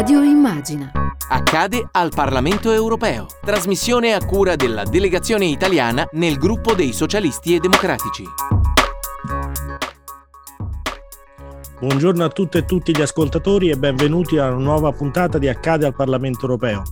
Radio Immagina. Accade al Parlamento europeo. Trasmissione a cura della delegazione italiana nel gruppo dei socialisti e democratici. Buongiorno a tutte e tutti gli ascoltatori e benvenuti a una nuova puntata di Accade al Parlamento europeo.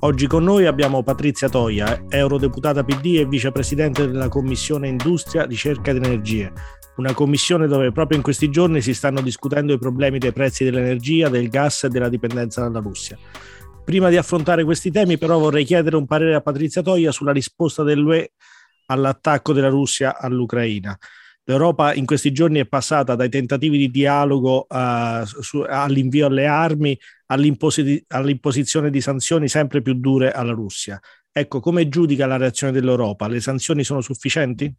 Oggi con noi abbiamo Patrizia Toia, eurodeputata PD e vicepresidente della Commissione Industria, Ricerca ed Energie, una commissione dove proprio in questi giorni si stanno discutendo i problemi dei prezzi dell'energia, del gas e della dipendenza dalla Russia. Prima di affrontare questi temi però vorrei chiedere un parere a Patrizia Toia sulla risposta dell'UE all'attacco della Russia all'Ucraina. L'Europa in questi giorni è passata dai tentativi di dialogo uh, su, all'invio alle armi all'imposi- all'imposizione di sanzioni sempre più dure alla Russia. Ecco, come giudica la reazione dell'Europa? Le sanzioni sono sufficienti?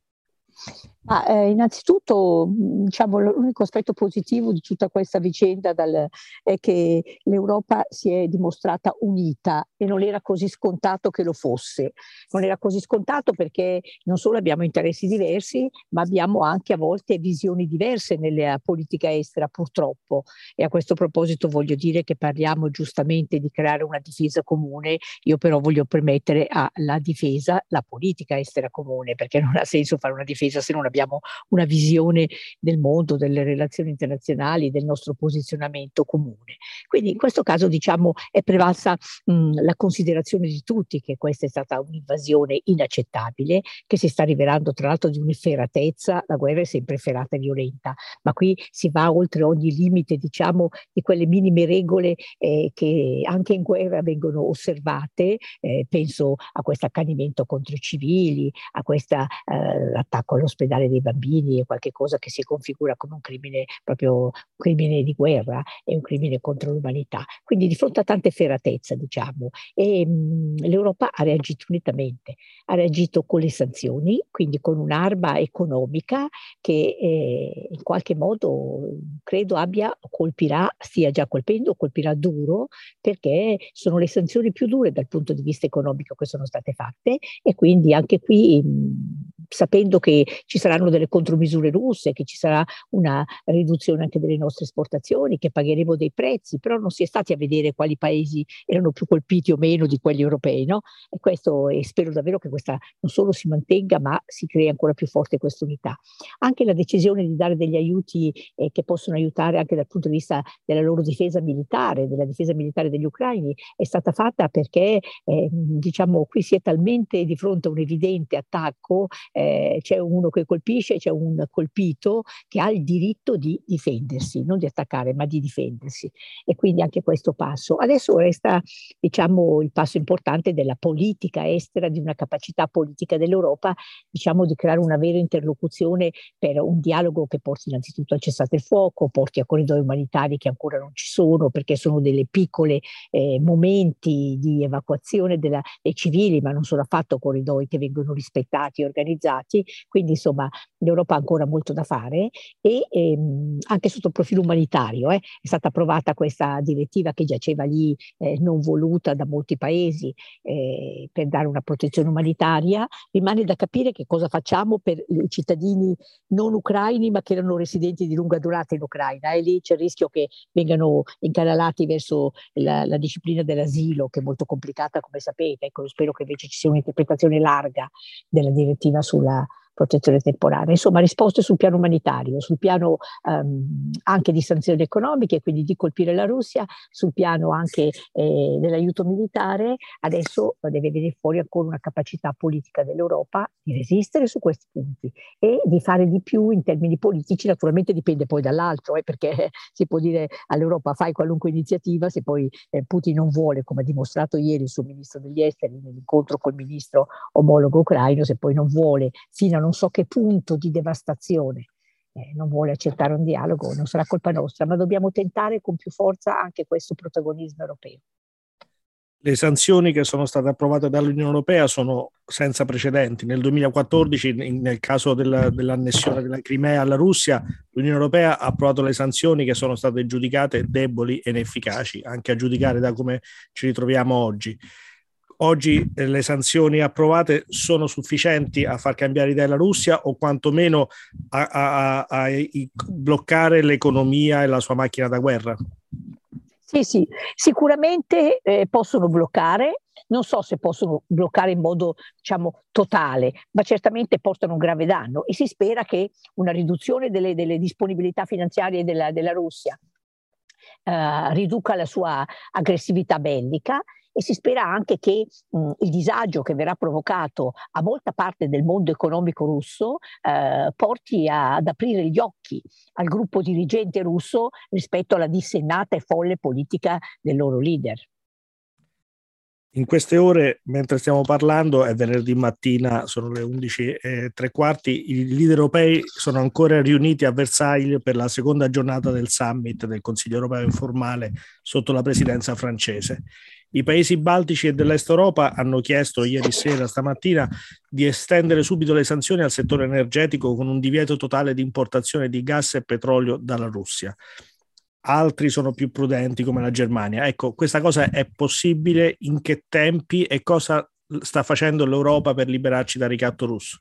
Ma, eh, innanzitutto, diciamo, l'unico aspetto positivo di tutta questa vicenda dal, è che l'Europa si è dimostrata unita e non era così scontato che lo fosse. Non era così scontato perché non solo abbiamo interessi diversi, ma abbiamo anche a volte visioni diverse nella politica estera, purtroppo. E a questo proposito voglio dire che parliamo giustamente di creare una difesa comune, io però voglio permettere alla difesa la politica estera comune, perché non ha senso fare una difesa se non abbiamo una visione del mondo, delle relazioni internazionali, del nostro posizionamento comune. Quindi in questo caso diciamo è prevalsa mh, la considerazione di tutti che questa è stata un'invasione inaccettabile, che si sta rivelando tra l'altro di un'efferatezza, la guerra è sempre efferata e violenta, ma qui si va oltre ogni limite diciamo di quelle minime regole eh, che anche in guerra vengono osservate, eh, penso a questo accanimento contro i civili, a questo eh, attacco all'ospedale dei bambini è qualcosa che si configura come un crimine proprio un crimine di guerra e un crimine contro l'umanità. Quindi di fronte a tante ferratezze, diciamo, e, mh, l'Europa ha reagito unitamente, ha reagito con le sanzioni, quindi con un'arma economica che eh, in qualche modo credo abbia, colpirà, stia già colpendo, colpirà duro, perché sono le sanzioni più dure dal punto di vista economico che sono state fatte e quindi anche qui mh, sapendo che ci saranno delle contromisure russe, che ci sarà una riduzione anche delle nostre esportazioni, che pagheremo dei prezzi, però non si è stati a vedere quali paesi erano più colpiti o meno di quelli europei, no? E questo, e spero davvero che questa non solo si mantenga, ma si crei ancora più forte questa unità. Anche la decisione di dare degli aiuti eh, che possono aiutare anche dal punto di vista della loro difesa militare, della difesa militare degli ucraini, è stata fatta perché, eh, diciamo, qui si è talmente di fronte a un evidente attacco eh, c'è uno che colpisce, c'è un colpito che ha il diritto di difendersi, non di attaccare, ma di difendersi. E quindi anche questo passo. Adesso resta, diciamo, il passo importante della politica estera, di una capacità politica dell'Europa, diciamo, di creare una vera interlocuzione per un dialogo che porti innanzitutto al cessate il fuoco, porti a corridoi umanitari che ancora non ci sono, perché sono delle piccole eh, momenti di evacuazione della, dei civili, ma non sono affatto corridoi che vengono rispettati e organizzati realizzati, quindi insomma l'Europa ha ancora molto da fare e ehm, anche sotto il profilo umanitario eh, è stata approvata questa direttiva che giaceva lì eh, non voluta da molti paesi eh, per dare una protezione umanitaria, rimane da capire che cosa facciamo per i cittadini non ucraini ma che erano residenti di lunga durata in Ucraina. E lì c'è il rischio che vengano incanalati verso la, la disciplina dell'asilo che è molto complicata come sapete, ecco, spero che invece ci sia un'interpretazione larga della direttiva su sulla protezione temporanea. Insomma, risposte sul piano umanitario, sul piano um, anche di sanzioni economiche, quindi di colpire la Russia, sul piano anche eh, dell'aiuto militare. Adesso deve venire fuori ancora una capacità politica dell'Europa di resistere su questi punti e di fare di più in termini politici. Naturalmente dipende poi dall'altro, eh, perché si può dire all'Europa fai qualunque iniziativa, se poi eh, Putin non vuole, come ha dimostrato ieri il suo ministro degli esteri nell'incontro col ministro omologo ucraino, se poi non vuole fino a so che punto di devastazione eh, non vuole accettare un dialogo, non sarà colpa nostra, ma dobbiamo tentare con più forza anche questo protagonismo europeo. Le sanzioni che sono state approvate dall'Unione Europea sono senza precedenti. Nel 2014, nel caso della, dell'annessione della Crimea alla Russia, l'Unione Europea ha approvato le sanzioni che sono state giudicate deboli e inefficaci, anche a giudicare da come ci ritroviamo oggi oggi eh, le sanzioni approvate sono sufficienti a far cambiare idea la Russia o quantomeno a, a, a, a bloccare l'economia e la sua macchina da guerra? Sì, sì, sicuramente eh, possono bloccare, non so se possono bloccare in modo diciamo, totale, ma certamente portano un grave danno e si spera che una riduzione delle, delle disponibilità finanziarie della, della Russia eh, riduca la sua aggressività bellica e si spera anche che mh, il disagio che verrà provocato a molta parte del mondo economico russo eh, porti a, ad aprire gli occhi al gruppo dirigente russo rispetto alla dissennata e folle politica del loro leader. In queste ore, mentre stiamo parlando, è venerdì mattina, sono le 11 e tre quarti, i leader europei sono ancora riuniti a Versailles per la seconda giornata del summit del Consiglio europeo informale sotto la presidenza francese. I paesi baltici e dell'est Europa hanno chiesto ieri sera, stamattina, di estendere subito le sanzioni al settore energetico con un divieto totale di importazione di gas e petrolio dalla Russia altri sono più prudenti come la Germania. Ecco, questa cosa è possibile? In che tempi e cosa sta facendo l'Europa per liberarci dal ricatto russo?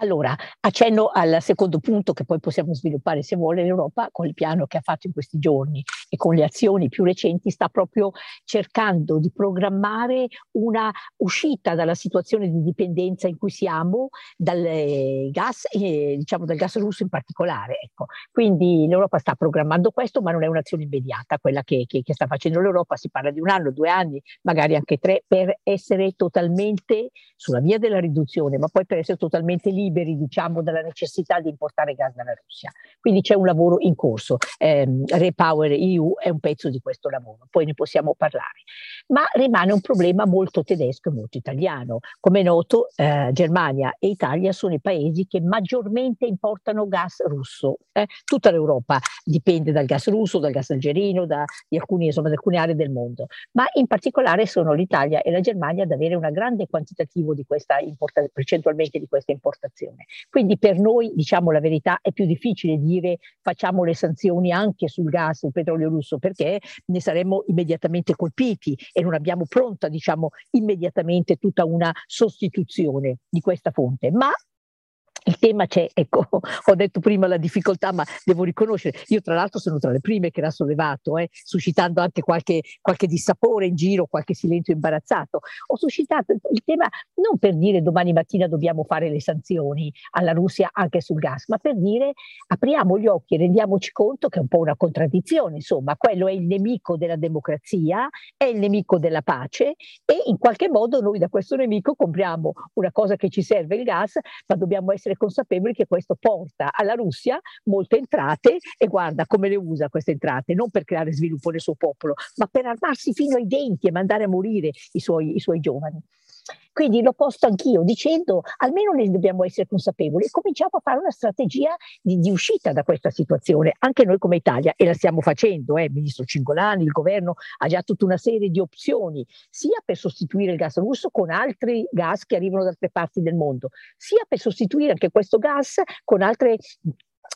Allora, accenno al secondo punto che poi possiamo sviluppare se vuole, l'Europa con il piano che ha fatto in questi giorni e con le azioni più recenti sta proprio cercando di programmare una uscita dalla situazione di dipendenza in cui siamo dal gas, e diciamo dal gas russo in particolare. Ecco. Quindi l'Europa sta programmando questo, ma non è un'azione immediata quella che, che, che sta facendo l'Europa, si parla di un anno, due anni, magari anche tre, per essere totalmente sulla via della riduzione, ma poi per essere totalmente liberi liberi diciamo, dalla necessità di importare gas dalla Russia. Quindi c'è un lavoro in corso. Eh, Repower EU è un pezzo di questo lavoro, poi ne possiamo parlare. Ma rimane un problema molto tedesco e molto italiano. Come è noto, eh, Germania e Italia sono i paesi che maggiormente importano gas russo. Eh, tutta l'Europa dipende dal gas russo, dal gas algerino, da, alcuni, insomma, da alcune aree del mondo, ma in particolare sono l'Italia e la Germania ad avere un grande quantitativo di questa importa- percentualmente di questa importazione. Quindi per noi, diciamo la verità, è più difficile dire facciamo le sanzioni anche sul gas, sul petrolio russo, perché ne saremmo immediatamente colpiti e non abbiamo pronta, diciamo, immediatamente tutta una sostituzione di questa fonte. Ma il tema c'è, ecco, ho detto prima la difficoltà, ma devo riconoscere, io tra l'altro sono tra le prime che l'ha sollevato, eh, suscitando anche qualche, qualche dissapore in giro, qualche silenzio imbarazzato. Ho suscitato il tema non per dire domani mattina dobbiamo fare le sanzioni alla Russia anche sul gas, ma per dire apriamo gli occhi e rendiamoci conto che è un po' una contraddizione, insomma, quello è il nemico della democrazia, è il nemico della pace e in qualche modo noi da questo nemico compriamo una cosa che ci serve il gas, ma dobbiamo essere consapevoli che questo porta alla Russia molte entrate e guarda come le usa queste entrate, non per creare sviluppo nel suo popolo, ma per armarsi fino ai denti e mandare a morire i suoi, i suoi giovani. Quindi l'ho posto anch'io dicendo almeno ne dobbiamo essere consapevoli e cominciamo a fare una strategia di, di, uscita da questa situazione, anche noi come Italia, e la stiamo facendo, eh, il ministro Cingolani, il governo ha già tutta una serie di opzioni, sia per sostituire il gas russo con altri gas che arrivano da altre parti del mondo, sia per sostituire anche questo gas con altre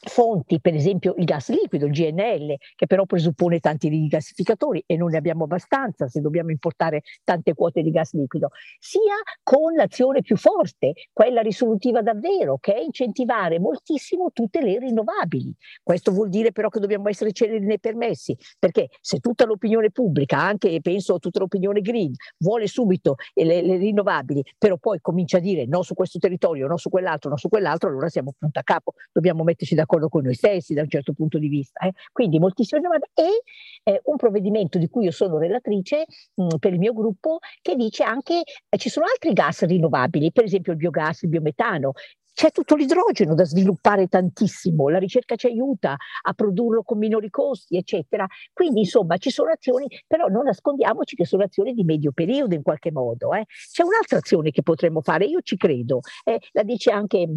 fonti, per esempio il gas liquido, il GNL, che però presuppone tanti rigassificatori e non ne abbiamo abbastanza se dobbiamo importare tante quote di gas liquido, sia con l'azione più forte, quella risolutiva davvero, che è incentivare moltissimo tutte le rinnovabili. Questo vuol dire però che dobbiamo essere celeri nei permessi, perché se tutta l'opinione pubblica, anche penso tutta l'opinione green, vuole subito le, le rinnovabili, però poi comincia a dire no su questo territorio, no su quell'altro, no su quell'altro, allora siamo punta a capo, dobbiamo metterci d'accordo con noi stessi da un certo punto di vista. Eh? Quindi moltissime domande e eh, un provvedimento di cui io sono relatrice mh, mm, per il mio gruppo che dice anche eh, ci sono altri gas rinnovabili, per esempio il biogas, il biometano, c'è tutto l'idrogeno da sviluppare tantissimo, la ricerca ci aiuta a produrlo con minori costi, eccetera. Quindi, insomma, ci sono azioni, però non nascondiamoci che sono azioni di medio periodo in qualche modo. Eh. C'è un'altra azione che potremmo fare, io ci credo, eh, la dice anche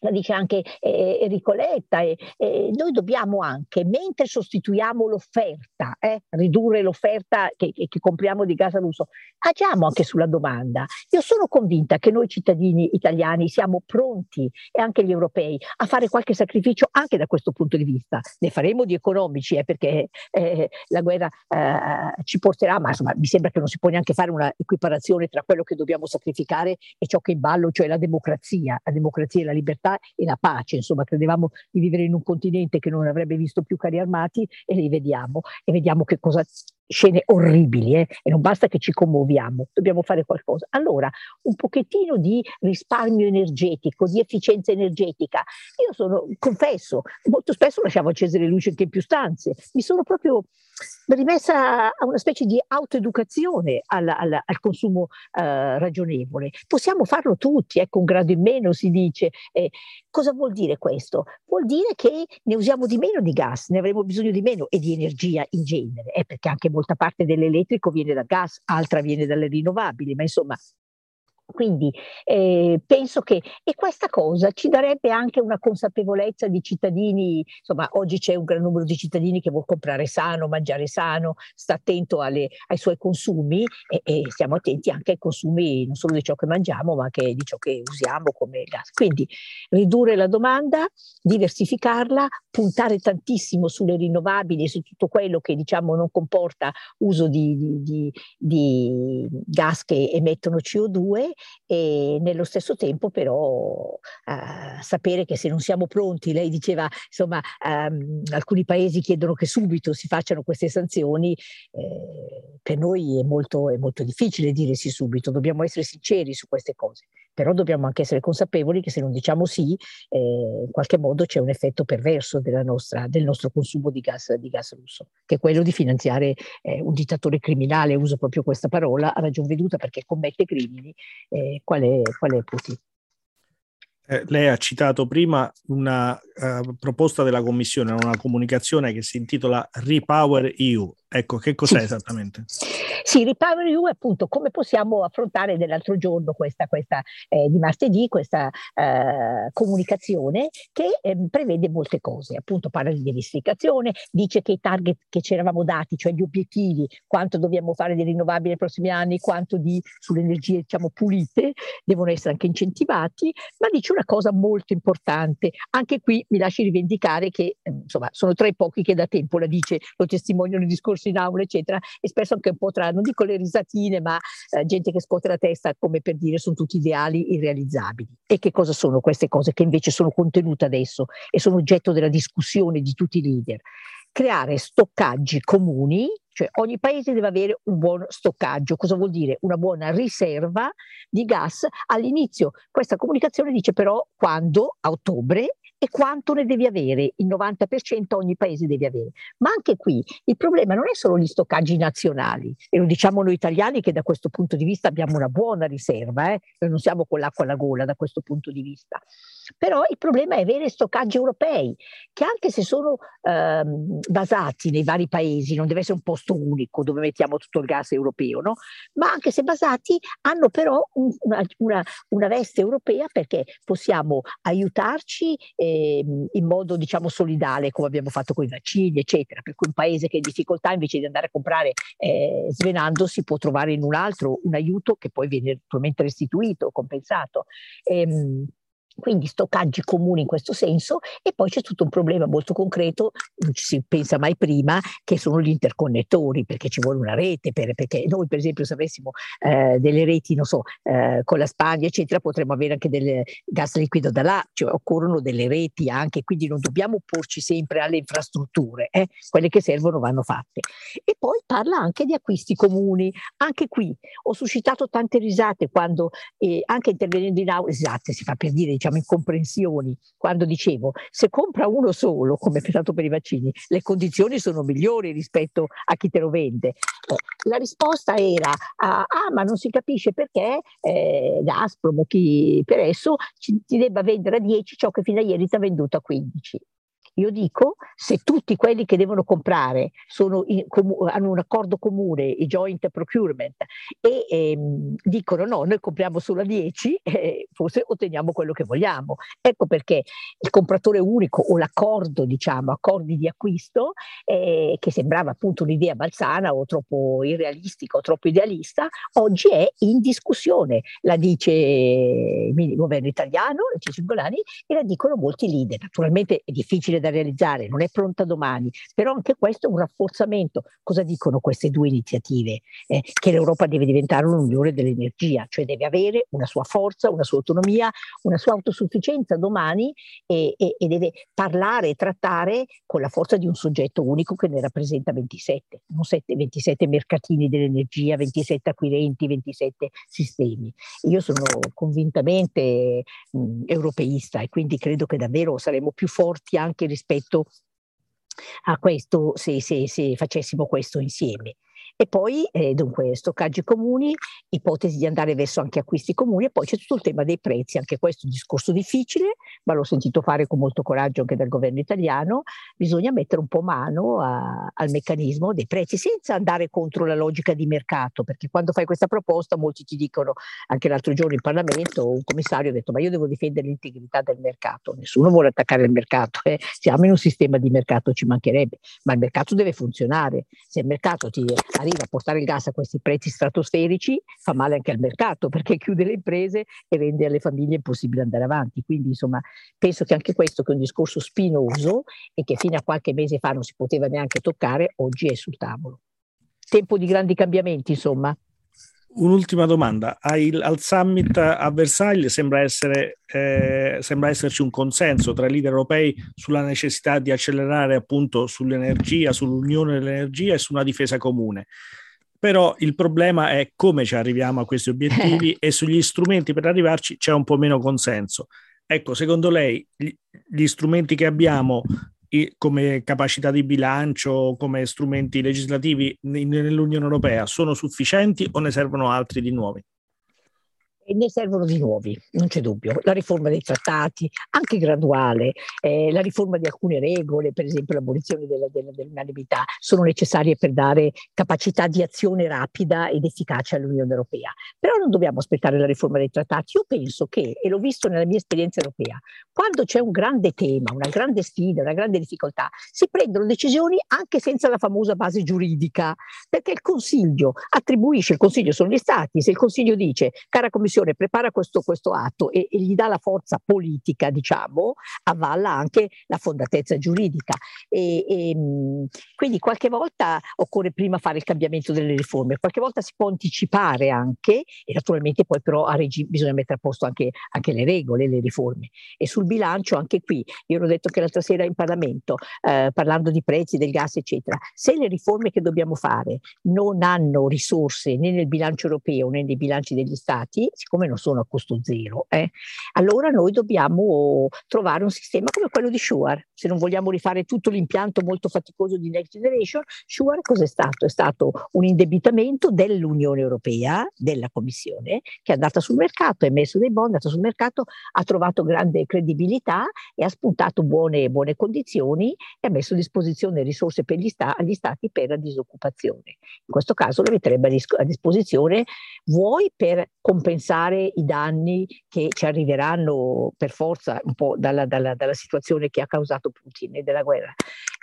la dice anche eh, Enrico Letta, e, eh, noi dobbiamo anche, mentre sostituiamo l'offerta, eh, ridurre l'offerta che, che, compriamo di gas russo, agiamo anche sulla domanda. Io sono convinta che noi cittadini italiani siamo pronti, e anche gli europei, a fare qualche sacrificio anche da questo punto di vista. Ne faremo di economici, eh, perché eh, la guerra eh, ci porterà, ma insomma mi sembra che non si può neanche fare una equiparazione tra quello che dobbiamo sacrificare e ciò che è in ballo, cioè la democrazia, la democrazia e la libertà libertà e la pace, insomma credevamo di vivere in un continente che non avrebbe visto più carri armati e li vediamo e vediamo che cosa scene orribili eh? e non basta che ci commuoviamo, dobbiamo fare qualcosa. Allora, un pochettino di risparmio energetico, di efficienza energetica. Io sono, confesso, molto spesso lasciavo accese le luci anche in più stanze, mi sono proprio rimessa a una specie di autoeducazione al, al, al consumo eh, ragionevole. Possiamo farlo tutti, ecco un grado in meno si dice. Eh, cosa vuol dire questo? Vuol dire che ne usiamo di meno di gas, ne avremo bisogno di meno e di energia in genere, eh, perché anche molta parte dell'elettrico viene dal gas, altra viene dalle rinnovabili, ma insomma quindi eh, penso che, e questa cosa ci darebbe anche una consapevolezza di cittadini, insomma oggi c'è un gran numero di cittadini che vuole comprare sano, mangiare sano, sta attento alle, ai suoi consumi e, e, stiamo attenti anche ai consumi non solo di ciò che mangiamo ma anche di ciò che usiamo come gas. Quindi ridurre la domanda, diversificarla, puntare tantissimo sulle rinnovabili e su tutto quello che diciamo non comporta uso di, di, di, di gas che emettono CO2 e nello stesso tempo però eh, sapere che se non siamo pronti, lei diceva insomma ehm, alcuni paesi chiedono che subito si facciano queste sanzioni, eh, per noi è molto, è molto difficile dire sì subito, dobbiamo essere sinceri su queste cose, però dobbiamo anche essere consapevoli che se non diciamo sì eh, in qualche modo c'è un effetto perverso nostra, del nostro consumo di gas, di gas, russo, che è quello di finanziare eh, un dittatore criminale, uso proprio questa parola, a ragion veduta perché commette crimini eh, qual, è, qual è Putin. Eh, lei ha citato prima una uh, proposta della Commissione, una comunicazione che si intitola Repower EU. Ecco, che cos'è sì. esattamente? Sì, Repower EU appunto come possiamo affrontare dell'altro giorno questa, questa eh, di martedì, questa eh, comunicazione che eh, prevede molte cose, appunto parla di diversificazione, dice che i target che ci eravamo dati, cioè gli obiettivi, quanto dobbiamo fare di rinnovabili nei prossimi anni, quanto di sulle energie diciamo pulite, devono essere anche incentivati, ma dice una cosa molto importante, anche qui mi lasci rivendicare che eh, insomma sono tra i pochi che da tempo la dice, lo testimoniano i discorsi in aula, eccetera, e spesso anche un po' tra, non dico le risatine, ma eh, gente che scuote la testa come per dire sono tutti ideali irrealizzabili. E che cosa sono queste cose che invece sono contenute adesso e sono oggetto della discussione di tutti i leader? Creare stoccaggi comuni cioè ogni paese deve avere un buon stoccaggio. Cosa vuol dire? Una buona riserva di gas. All'inizio questa comunicazione dice però quando, a ottobre, e quanto ne devi avere, il 90% ogni paese deve avere. Ma anche qui il problema non è solo gli stoccaggi nazionali, e lo diciamo noi italiani che da questo punto di vista abbiamo una buona riserva, eh? non siamo con l'acqua alla gola da questo punto di vista. Però il problema è avere stoccaggi europei, che anche se sono ehm, basati nei vari paesi, non deve essere un posto unico dove mettiamo tutto il gas europeo, no? ma anche se basati hanno però un, una, una, una, veste europea perché possiamo aiutarci. Eh, in modo diciamo solidale come abbiamo fatto con i vaccini eccetera per cui un paese che ha difficoltà invece di andare a comprare eh, svenando si può trovare in un altro un aiuto che poi viene naturalmente restituito compensato ehm, quindi stoccaggi comuni in questo senso e poi c'è tutto un problema molto concreto, non ci si pensa mai prima, che sono gli interconnettori, perché ci vuole una rete, per, perché noi per esempio se avessimo eh, delle reti, non so, eh, con la Spagna eccetera, potremmo avere anche del gas liquido da là, cioè occorrono delle reti anche, quindi non dobbiamo opporci sempre alle infrastrutture, eh? quelle che servono vanno fatte. E poi parla anche di acquisti comuni, anche qui ho suscitato tante risate quando, eh, anche intervenendo in aula, esatto, si fa per dire, diciamo, incomprensioni quando dicevo se compra uno solo, come pensato per i vaccini, le condizioni sono migliori rispetto a chi te lo vende. Eh, la risposta era ah, ah, ma non si capisce perché eh, Gazprom o chi per esso ci, ti debba vendere a 10 ciò che fino a ieri ti ha venduto a 15. Io dico, se tutti quelli che devono comprare in, com, hanno un accordo comune, i joint procurement, e ehm, dicono no, noi compriamo solo a 10, eh, forse otteniamo quello che vogliamo. Ecco perché il compratore unico o l'accordo, diciamo, accordi di acquisto, eh, che sembrava appunto un'idea balzana o troppo irrealistica o troppo idealista, oggi è in discussione. La dice il governo italiano, il Cingolani, e la dicono molti leader. Naturalmente è difficile da realizzare, non è pronta domani, però anche questo è un rafforzamento. Cosa dicono queste due iniziative? Eh, che l'Europa deve diventare un'unione dell'energia, cioè deve avere una sua forza, una sua autonomia, una sua autosufficienza domani e, e, e deve parlare e trattare con la forza di un soggetto unico che ne rappresenta 27, non 7, 27 mercatini dell'energia, 27 acquirenti, 27 sistemi. Io sono convintamente mh, europeista e quindi credo che davvero saremo più forti anche rispetto a questo se, se, se facessimo questo insieme. E poi eh, dunque stoccaggi comuni, ipotesi di andare verso anche acquisti comuni e poi c'è tutto il tema dei prezzi, anche questo è un discorso difficile, ma l'ho sentito fare con molto coraggio anche dal governo italiano, bisogna mettere un po' mano a, al meccanismo dei prezzi senza andare contro la logica di mercato, perché quando fai questa proposta molti ti dicono, anche l'altro giorno in Parlamento un commissario ha detto ma io devo difendere l'integrità del mercato, nessuno vuole attaccare il mercato, eh. siamo in un sistema di mercato, ci mancherebbe, ma il mercato deve funzionare, se il mercato ti arriva arriva a portare il gas a questi prezzi stratosferici fa male anche al mercato perché chiude le imprese e rende alle famiglie impossibile andare avanti. Quindi insomma penso che anche questo che è un discorso spinoso e che fino a qualche mese fa non si poteva neanche toccare, oggi è sul tavolo. Tempo di grandi cambiamenti insomma. Un'ultima domanda. Al, summit a Versailles sembra, essere, eh, sembra, esserci un consenso tra i leader europei sulla necessità di accelerare appunto sull'energia, sull'unione dell'energia e su una difesa comune. Però il problema è come ci arriviamo a questi obiettivi e sugli strumenti per arrivarci c'è un po' meno consenso. Ecco, secondo lei gli strumenti che abbiamo come capacità di bilancio, come strumenti legislativi nell'Unione Europea sono sufficienti o ne servono altri di nuovi? E ne servono di nuovi, non c'è dubbio. La riforma dei trattati, anche graduale, eh, la riforma di alcune regole, per esempio l'abolizione della, della, dell'unanimità, sono necessarie per dare capacità di azione rapida ed efficace all'Unione Europea. Però non dobbiamo aspettare la riforma dei trattati. Io penso che, e l'ho visto nella mia esperienza europea, quando c'è un grande tema, una grande sfida, una grande difficoltà, si prendono decisioni anche senza la famosa base giuridica, perché il Consiglio attribuisce, il Consiglio sono gli Stati, se il Consiglio dice, cara Commissione, Commissione prepara questo, questo atto e, e, gli dà la forza politica, diciamo, avvalla anche la fondatezza giuridica. E, e, quindi qualche volta occorre prima fare il cambiamento delle riforme, qualche volta si può anticipare anche e naturalmente poi però regi- bisogna mettere a posto anche, anche, le regole, le riforme. E sul bilancio anche qui, io l'ho detto che l'altra sera in Parlamento, eh, parlando di prezzi del gas eccetera, se le riforme che dobbiamo fare non hanno risorse né nel bilancio europeo né nei bilanci degli stati, siccome non sono a costo zero, eh, allora noi dobbiamo trovare un sistema come quello di Shure. Se non vogliamo rifare tutto l'impianto molto faticoso di Next Generation, Shure cos'è stato? È stato un indebitamento dell'Unione Europea, della Commissione, che è andata sul mercato, ha emesso dei bond, è andata sul mercato, ha trovato grande credibilità e ha spuntato buone, buone condizioni e ha messo a disposizione risorse per gli, sta- agli stati per la disoccupazione. In questo caso le metterebbe a, dis- a disposizione vuoi per compensare compensare i danni che ci arriveranno per forza un po' dalla, dalla, dalla situazione che ha causato Putin e della guerra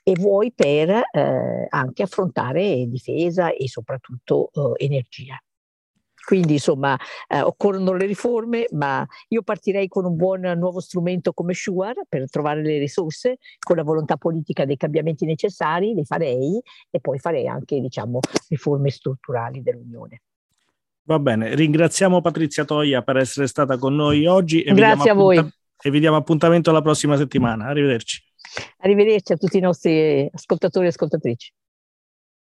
e vuoi per eh, anche affrontare difesa e soprattutto eh, energia. Quindi insomma eh, occorrono le riforme, ma io partirei con un buon nuovo strumento come Shuar per trovare le risorse, con la volontà politica dei cambiamenti necessari, li farei e poi farei anche diciamo, riforme strutturali dell'Unione. Va bene, ringraziamo Patrizia Toia per essere stata con noi oggi. E Grazie a voi. E vi diamo appuntamento la prossima settimana. Arrivederci. Arrivederci a tutti i nostri ascoltatori e ascoltatrici.